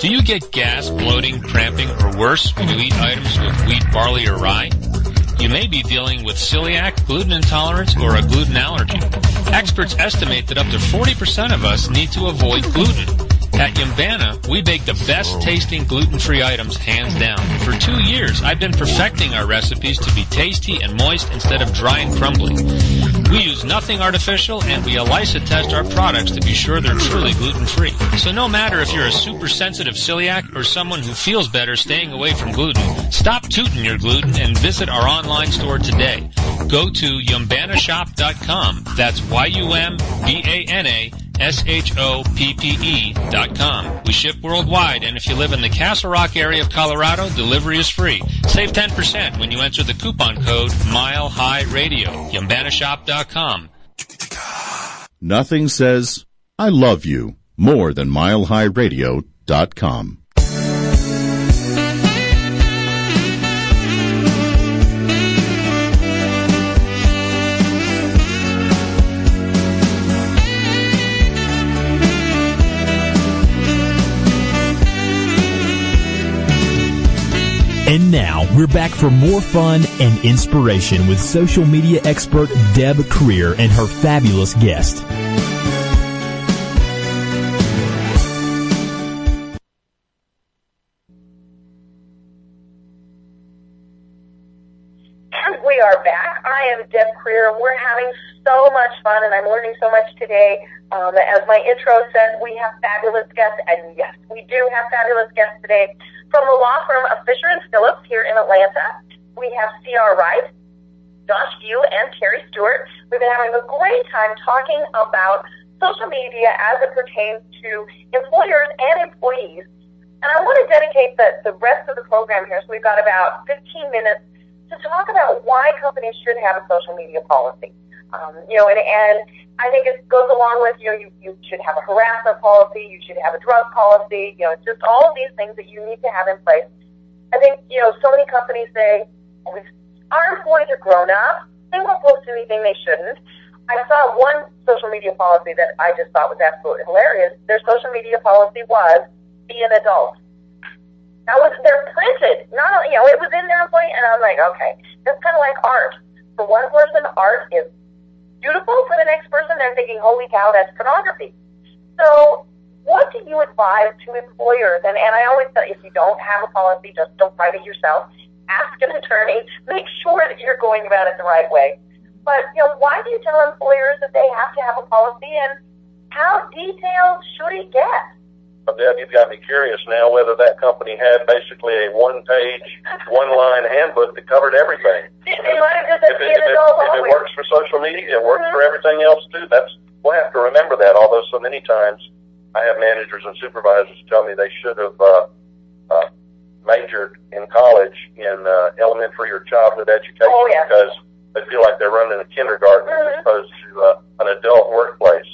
Do you get gas, bloating, cramping, or worse when you eat items with wheat, barley, or rye? You may be dealing with celiac, gluten intolerance, or a gluten allergy. Experts estimate that up to 40% of us need to avoid gluten. At Yumbana, we bake the best tasting gluten-free items hands down. For two years, I've been perfecting our recipes to be tasty and moist instead of dry and crumbly. We use nothing artificial and we ELISA test our products to be sure they're truly gluten-free. So no matter if you're a super sensitive celiac or someone who feels better staying away from gluten, stop tooting your gluten and visit our online store today. Go to yumbanashop.com. That's Y-U-M-B-A-N-A S-H-O-P-P-E dot com. We ship worldwide, and if you live in the Castle Rock area of Colorado, delivery is free. Save 10% when you enter the coupon code Mile High Radio. YumbanashopCom. Nothing says, I love you more than milehighradio.com. And now we're back for more fun and inspiration with social media expert Deb Creer and her fabulous guest. We we are back. I am Deb Creer, and we're having so much fun, and I'm learning so much today. Um, as my intro said, we have fabulous guests, and yes, we do have fabulous guests today from the law firm of Fisher and Phillips here in Atlanta. We have C.R. Wright, Josh Viau, and Terri Stewart. We've been having a great time talking about social media as it pertains to employers and employees. And I want to dedicate the, the rest of the program here, so we've got about 15 minutes to talk about why companies should have a social media policy. Um, you know, and, and I think it goes along with, you know, you, you should have a harassment policy, you should have a drug policy, you know, just all of these things that you need to have in place. I think, you know, so many companies say, our employees are grown up, they won't post anything they shouldn't. I saw one social media policy that I just thought was absolutely hilarious. Their social media policy was be an adult. That was they're printed. Not you know, it was in their employee and I'm like, okay. That's kinda like art. For one person art is beautiful, for the next person they're thinking, Holy cow, that's pornography. So what do you advise to employers? And, and I always say, if you don't have a policy, just don't write it yourself. Ask an attorney. Make sure that you're going about it the right way. But, you know, why do you tell employers that they have to have a policy and how detailed should it get? Deb, you've got me curious now whether that company had basically a one-page, one-line handbook that covered everything. It, it might have just If it, if it, if it works for social media, it works for everything else too. That's we'll have to remember that. Although so many times I have managers and supervisors tell me they should have uh, uh, majored in college in uh, elementary or childhood education Oh, yeah. because they feel like they're running a kindergarten as opposed to uh, an adult workplace.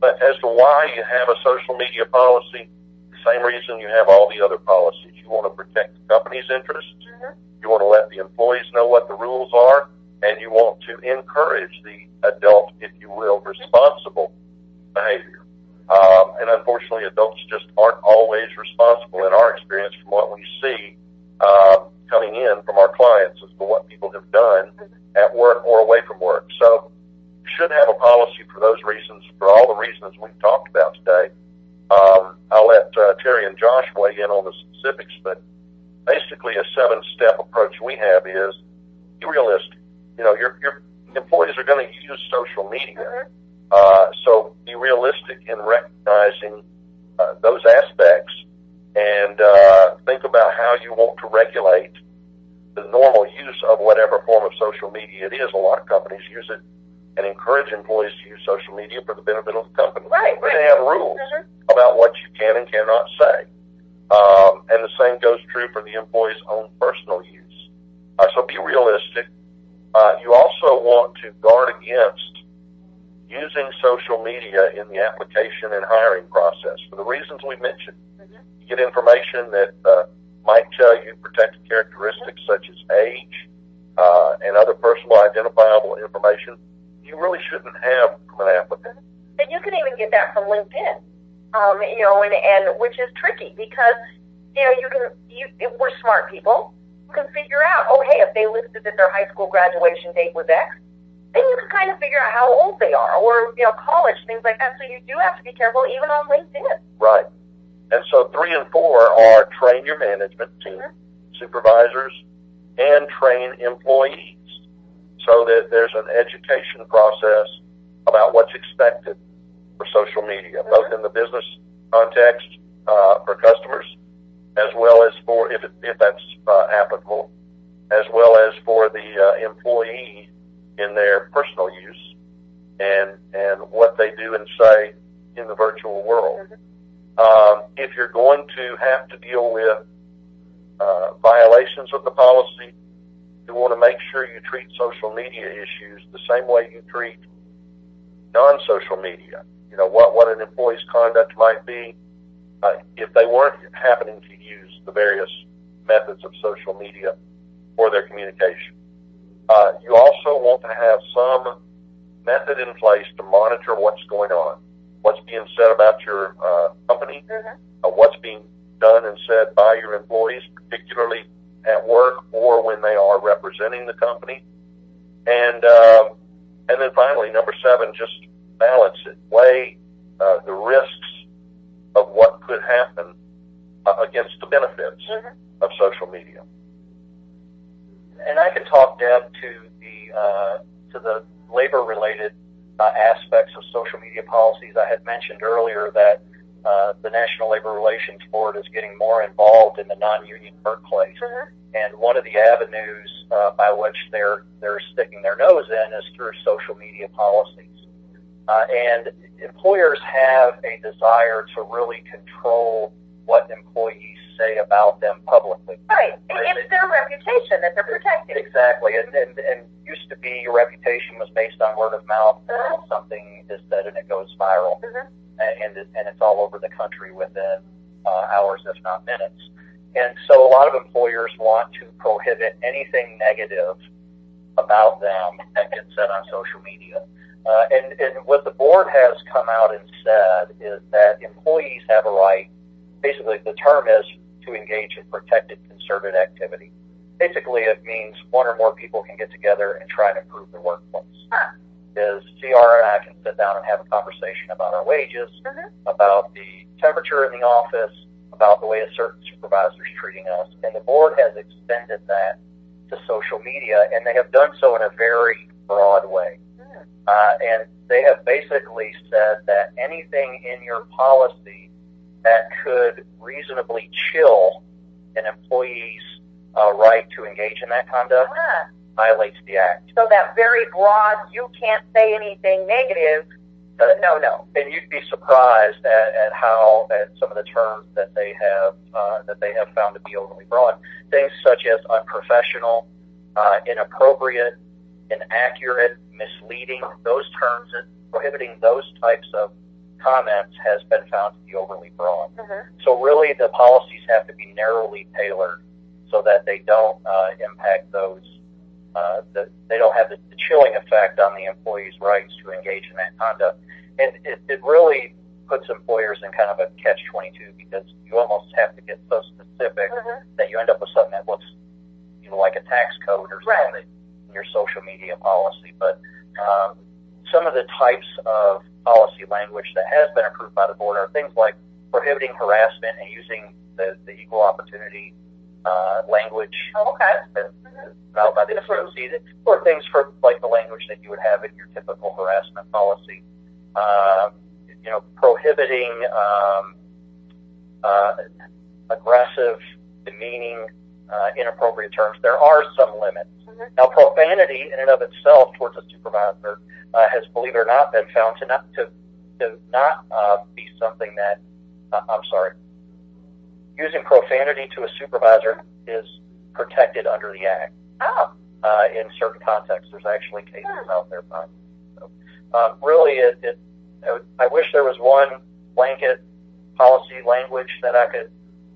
But as to why you have a social media policy, the same reason you have all the other policies. You want to protect the company's interests. You want to let the employees know what the rules are, and you want to encourage the adult, if you will, responsible behavior. Um, and unfortunately, adults just aren't always responsible in our experience from what we see um, coming in from our clients as to what people have done at work or away from work. So should have a policy for those reasons, for all the reasons we've talked about today. Um, I'll let uh, Terri and Josh weigh in on the specifics, but basically a seven-step approach we have is be realistic. You know, your, your employees are going to use social media, uh, so be realistic in recognizing uh, those aspects and uh, think about how you want to regulate the normal use of whatever form of social media it is. A lot of companies use it and encourage employees to use social media for the benefit of the company. Right, But they have rules about what you can and cannot say. Um, and the same goes true for the employee's own personal use. Uh, so be realistic. Uh, you also want to guard against using social media in the application and hiring process for the reasons we mentioned. You get information that uh, might tell you protected characteristics such as age uh, and other personal identifiable information you really shouldn't have from an applicant. And you can even get that from LinkedIn. Um, you know, and, and which is tricky because, you know, you can, you, we're smart people, you can figure out, oh, hey, if they listed that their high school graduation date was X, then you can kind of figure out how old they are or, you know, college, things like that. So you do have to be careful even on LinkedIn. Right. And so three and four are train your management team, supervisors, and train employees so that there's an education process about what's expected for social media, both in the business context uh, for customers, as well as for if, it, if that's uh, applicable, as well as for the uh, employee in their personal use and and what they do and say in the virtual world. Um, if you're going to have to deal with uh, violations of the policy, you want to make sure you treat social media issues the same way you treat non-social media. You know, what, what an employee's conduct might be uh, if they weren't happening to use the various methods of social media for their communication. Uh, you also want to have some method in place to monitor what's going on, what's being said about your uh, company, uh, what's being done and said by your employees, particularly at work or when they are representing the company. And um, and then finally, number seven, just balance it. Weigh uh, the risks of what could happen uh, against the benefits of social media. and I can talk Deb to the uh, to the labor-related uh, aspects of social media policies, I had mentioned earlier that uh, the National Labor Relations Board is getting more involved in the non-union workplace, Mm-hmm. and one of the avenues uh, by which they're they're sticking their nose in is through social media policies. Uh, and employers have a desire to really control what employees say about them publicly. Right. And it's their reputation that they're protecting. Exactly. And, and, and used to be your reputation was based on word of mouth. Uh-huh. Something is said and it goes viral. Mhm. And, it, and it's all over the country within uh, hours, if not minutes. And so a lot of employers want to prohibit anything negative about them that gets said on social media. Uh, and, and what the board has come out and said is that employees have a right, basically the term is to engage in protected concerted activity. Basically it means one or more people can get together and try and improve the workplace. Huh. Is CR and I can sit down and have a conversation about our wages, Mhm. about the temperature in the office, about the way a certain supervisor is treating us. And the board has extended that to social media, and they have done so in a very broad way. Mm. Uh, and they have basically said that anything in your policy that could reasonably chill an employee's uh, right to engage in that conduct Ah. violates the act. So that very broad, you can't say anything negative. Uh, no, no. and you'd be surprised at, at how at some of the terms that they have uh, that they have found to be overly broad. Things such as unprofessional, uh, inappropriate, inaccurate, misleading. Those terms, prohibiting those types of comments, has been found to be overly broad. Mm-hmm. So really, the policies have to be narrowly tailored so that they don't uh, impact those. Uh, the, they don't have the, the chilling effect on the employee's rights to engage in that conduct. And it, it really puts employers in kind of a catch-22 because you almost have to get so specific Mhm. that you end up with something that looks you know, like a tax code or Right. something in your social media policy. But um, some of the types of policy language that has been approved by the board are things like prohibiting harassment and using the, the equal opportunity uh, language Oh, okay. that's been out by the COC, or things for like the language that you would have in your typical harassment policy. Um, you know, prohibiting um, uh, aggressive, demeaning, uh, inappropriate terms. There are some limits. Mhm. Now, profanity in and of itself towards a supervisor uh, has, believe it or not, been found to not to to not uh, be something that uh, I'm sorry. Using profanity to a supervisor is protected under the Act Oh. uh, in certain contexts. There's actually cases out there. So, um, really, it, it, I wish there was one blanket policy language that I could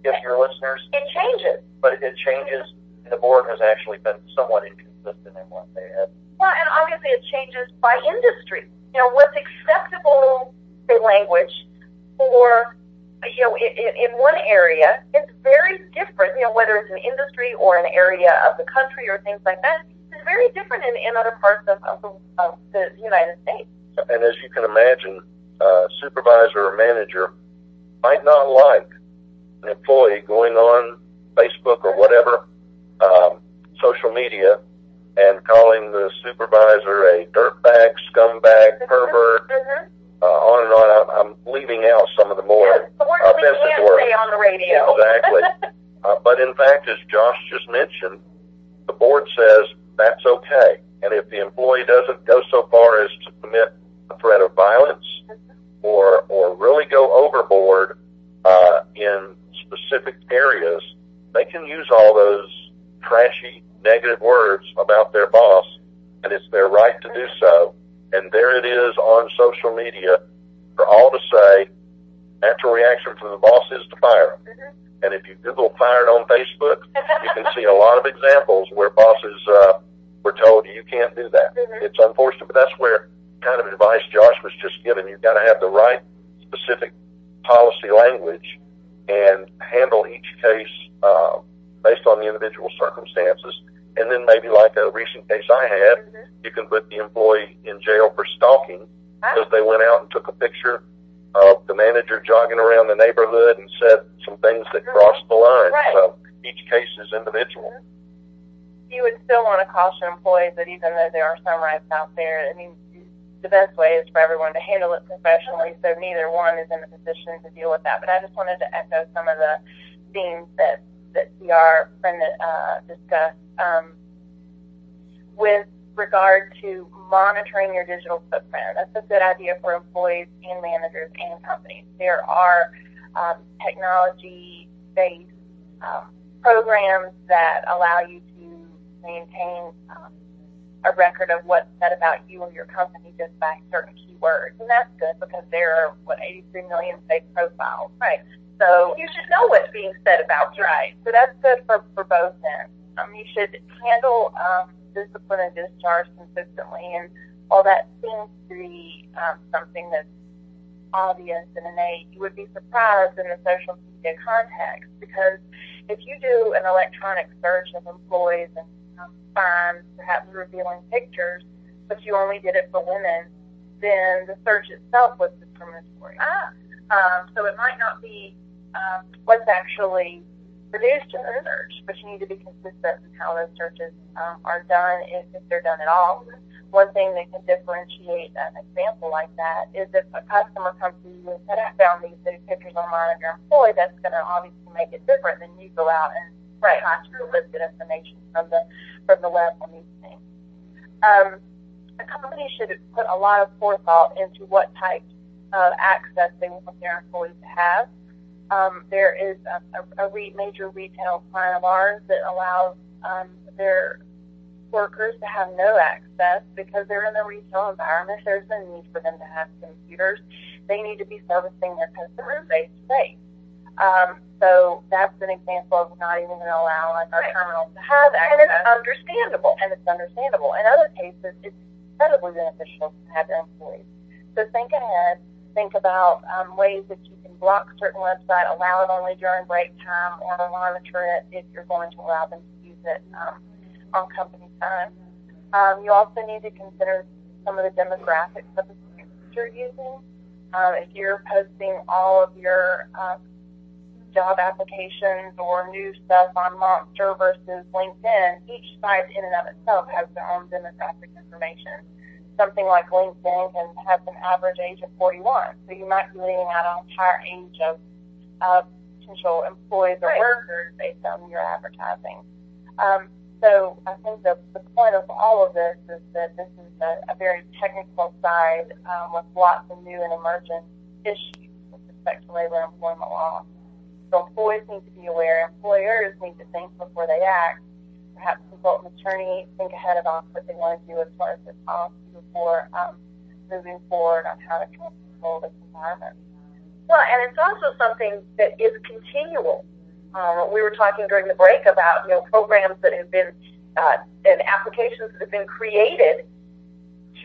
give your listeners, It changes. but it changes. The board has actually been somewhat inconsistent in what they have. Well, and obviously it changes by industry. You know, what's acceptable, say, language for, you know, in, in, one area is very different, you know, whether it's an industry or an area of the country or things like that, is very different in, in other parts of, of, the, of the United States. And as you can imagine, uh, supervisor or manager might not like an employee going on Facebook or whatever um, social media and calling the supervisor a dirtbag, scumbag, pervert, Mm-hmm. uh, on and on. I'm, I'm leaving out some of the more Yes, the words we can't words. say on the radio. Exactly. Uh, but in fact, as Josh just mentioned, the board says that's okay. And if the employee doesn't go so far as to commit a threat of violence or, or really go overboard uh, in specific areas, they can use all those trashy, negative words about their boss, and it's their right to do so. And there it is on social media for all to say. Natural reaction from the boss is to fire him. And if you Google fired on Facebook, you can see a lot of examples where bosses uh, were told you can't do that. Mhm. It's unfortunate, but that's where kind of advice Josh was just giving. You've got to have the right specific policy language and handle each case uh, based on the individual circumstances. And then maybe like a recent case I had, mm-hmm. you can put the employee in jail for stalking because they went out and took a picture of the manager jogging around the neighborhood and said some things that mm-hmm. crossed the line. Right. So each case is individual. Mm-hmm. you would still want to caution employees that even though there are some rights out there, I mean, the best way is for everyone to handle it professionally, so neither one is in a position to deal with that. But I just wanted to echo some of the themes that that CR friend uh, discussed um, with regard to monitoring your digital footprint. That's a good idea for employees and managers and companies. There are um, technology-based um, programs that allow you to maintain um, a record of what's said about you and your company just by certain keywords. And that's good because there are, what, 83 million fake profiles. Right. So you should know what's being said about you. Right. So that's good for, for both ends. Um, you should handle um, discipline and discharge consistently. And while that seems to be um, something that's obvious and innate, you would be surprised in the social media context because if you do an electronic search of employees and um, find perhaps revealing pictures, but you only did it for women, then the search itself was discriminatory. Ah. Um, so it might not be um, what's actually produced in the search, but you need to be consistent in how those searches um, are done, if, if they're done at all. One thing that can differentiate an example like that is if a customer comes to you and said, I found these pictures online of your employee, that's going to obviously make it different than you go out and right. try to elicit information from the from the web on these things. Um, a company should put a lot of forethought into what types of access they want their employees to have. Um, there is a, a, a re- major retail client of ours that allows um, their workers to have no access because they're in the retail environment. There's no need for them to have computers. They need to be servicing their customers face to face. Um, so that's an example of not even going to allow like our terminals to have access. And it's understandable. And it's understandable. In other cases, it's incredibly beneficial to have their employees. So think ahead. Think about um, ways that you can block certain website, allow it only during break time, or monitor it if you're going to allow them to use it um, on company time. Um, you also need to consider some of the demographics of the that you're using. Um, if you're posting all of your uh, job applications or new stuff on Monster versus LinkedIn, each site in and of itself has their own demographic information. Something like LinkedIn and has an average age of 41, so you might be leaving out an entire age of uh, potential employees or right. workers based on your advertising. Um, so I think the, the point of all of this is that this is a, a very technical side um, with lots of new and emergent issues with respect to labor and employment law. So employees need to be aware. Employers need to think before they act. Perhaps consult an attorney, think ahead about what they want to do as far as their policy before um, moving forward on how to control this environment. Well, and it's also something that is continual. Um, we were talking during the break about you know programs that have been uh, and applications that have been created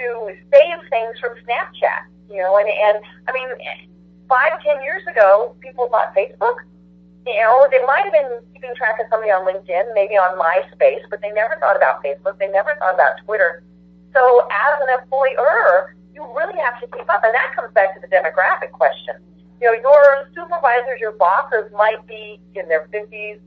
to save things from Snapchat. You know, and and I mean, five ten years ago, people thought Facebook. You know, they might have been keeping track of somebody on LinkedIn, maybe on MySpace, but they never thought about Facebook. They never thought about Twitter. So, as an employer, you really have to keep up, and that comes back to the demographic question you know, your supervisors, your bosses might be in their 50s,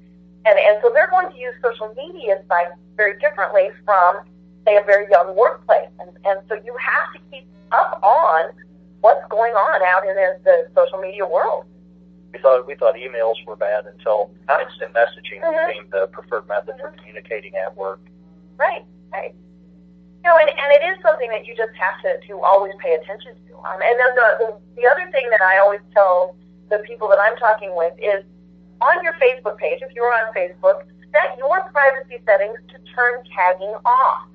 and, and so they're going to use social media sites very differently from, say, a very young workplace. And, and so you have to keep up on what's going on out in the, the social media world. We thought we thought emails were bad until instant messaging Mhm. became the preferred method for communicating at work. Right, right. You know, and, and it is something that you just have to, to always pay attention to. Um, and then the, the, the other thing that I always tell the people that I'm talking with is on your Facebook page, if you're on Facebook, set your privacy settings to turn tagging off.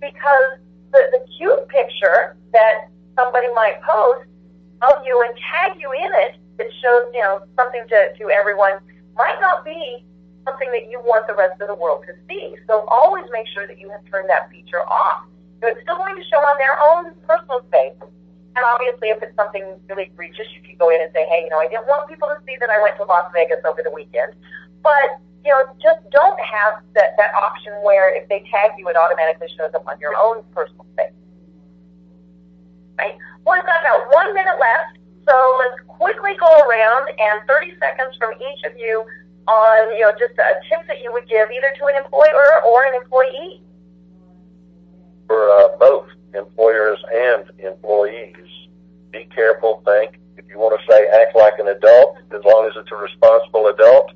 Because the, the cute picture that somebody might post of you and tag you in it that shows, you know, something to, to everyone might not be something that you want the rest of the world to see. So always make sure that you have turned that feature off. So it's still going to show on their own personal space. And obviously, if it's something really egregious, you can go in and say, hey, you know, I didn't want people to see that I went to Las Vegas over the weekend. But, you know, just don't have that, that option where if they tag you, it automatically shows up on your own personal space. Right? Well, we've got about one minute left, so let's quickly go around and 30 seconds from each of you on, you know, just a tip that you would give either to an employer or an employee? For uh, both employers and employees, be careful, think. If you want to say act like an adult, as long as it's a responsible adult,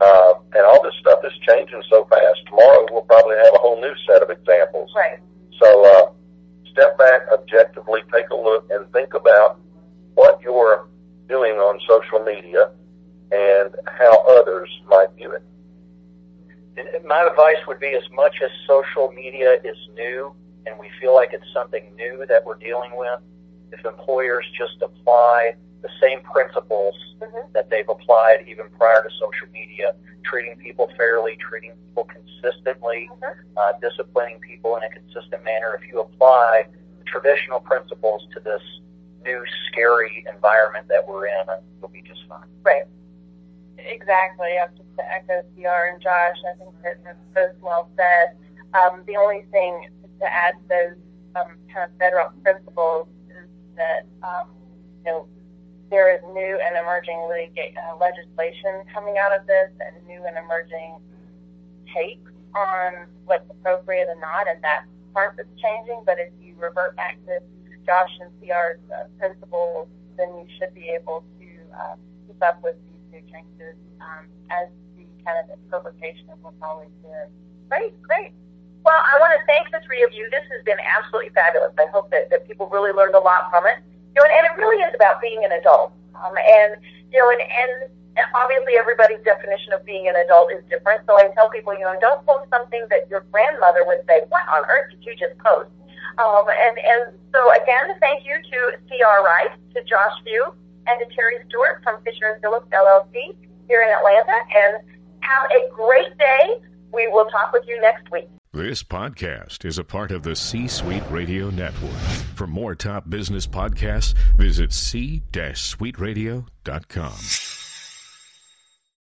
uh, and all this stuff is changing so fast. Tomorrow we'll probably have a whole new set of examples. Right. So uh, step back, objectively take a look, and think about what you're doing on social media and how others might view it. And my advice would be as much as social media is new and we feel like it's something new that we're dealing with, if employers just apply the same principles Mm-hmm. that they've applied even prior to social media, treating people fairly, treating people consistently, uh, disciplining people in a consistent manner, if you apply the traditional principles to this new scary environment that we're in, you'll be just fine. Right. Exactly. I have just to echo CR and Josh. I think that that's both well said. Um, the only thing to add to those um, kind of bedrock principles is that um, you know there is new and emerging leg- uh, legislation coming out of this, and new and emerging takes on what's appropriate and not, and that part that's changing. But if you revert back to Josh and CR's uh, principles, then you should be able to uh, keep up with these new changes um, as the kind of interpretation of what's always been. Great, great. Well, I want to thank the three of you. This has been absolutely fabulous. I hope that, that people really learned a lot from it. You know, and, and it really is about being an adult. Um, and, you know, and, and obviously everybody's definition of being an adult is different. So I tell people, you know, don't post something that your grandmother would say, what on earth did you just post? Um, and, and so again, thank you to C.R. Wright, to Josh Viau, and to Terri Stewart from Fisher & Phillips LLC here in Atlanta. And have a great day. We will talk with you next week. This podcast is a part of the C Suite Radio Network. For more top business podcasts, visit c-suiteradio.com.